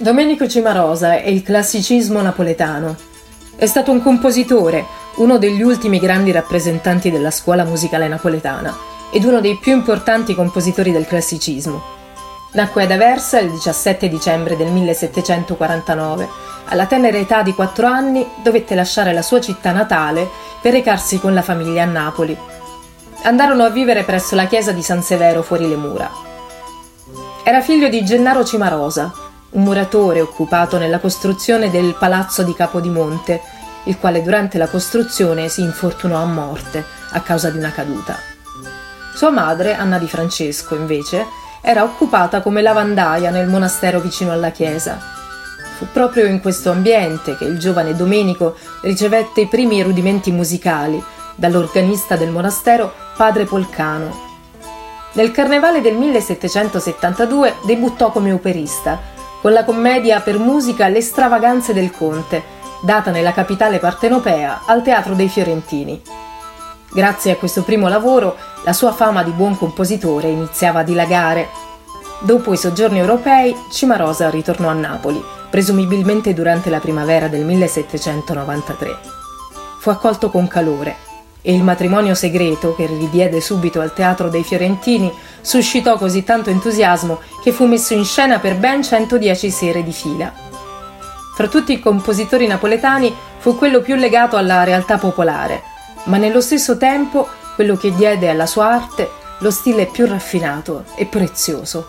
Domenico Cimarosa è il classicismo napoletano. È stato un compositore, uno degli ultimi grandi rappresentanti della scuola musicale napoletana ed uno dei più importanti compositori del classicismo. Nacque ad Aversa il 17 dicembre del 1749. Alla tenera età di quattro anni dovette lasciare la sua città natale per recarsi con la famiglia a Napoli. Andarono a vivere presso la chiesa di San Severo fuori le mura. Era figlio di Gennaro Cimarosa, un muratore occupato nella costruzione del palazzo di Capodimonte, il quale durante la costruzione si infortunò a morte a causa di una caduta. Sua madre, Anna di Francesco, invece, era occupata come lavandaia nel monastero vicino alla chiesa. Fu proprio in questo ambiente che il giovane Domenico ricevette i primi rudimenti musicali dall'organista del monastero padre Polcano. Nel carnevale del 1772 debuttò come operista con la commedia per musica Le stravaganze del Conte, data nella capitale partenopea al Teatro dei Fiorentini. Grazie a questo primo lavoro, la sua fama di buon compositore iniziava a dilagare. Dopo i soggiorni europei, Cimarosa ritornò a Napoli, presumibilmente durante la primavera del 1793. Fu accolto con calore e il matrimonio segreto, che ridiede subito al Teatro dei Fiorentini, suscitò così tanto entusiasmo che fu messo in scena per ben 110 sere di fila. Fra tutti i compositori napoletani fu quello più legato alla realtà popolare, ma nello stesso tempo quello che diede alla sua arte lo stile più raffinato e prezioso.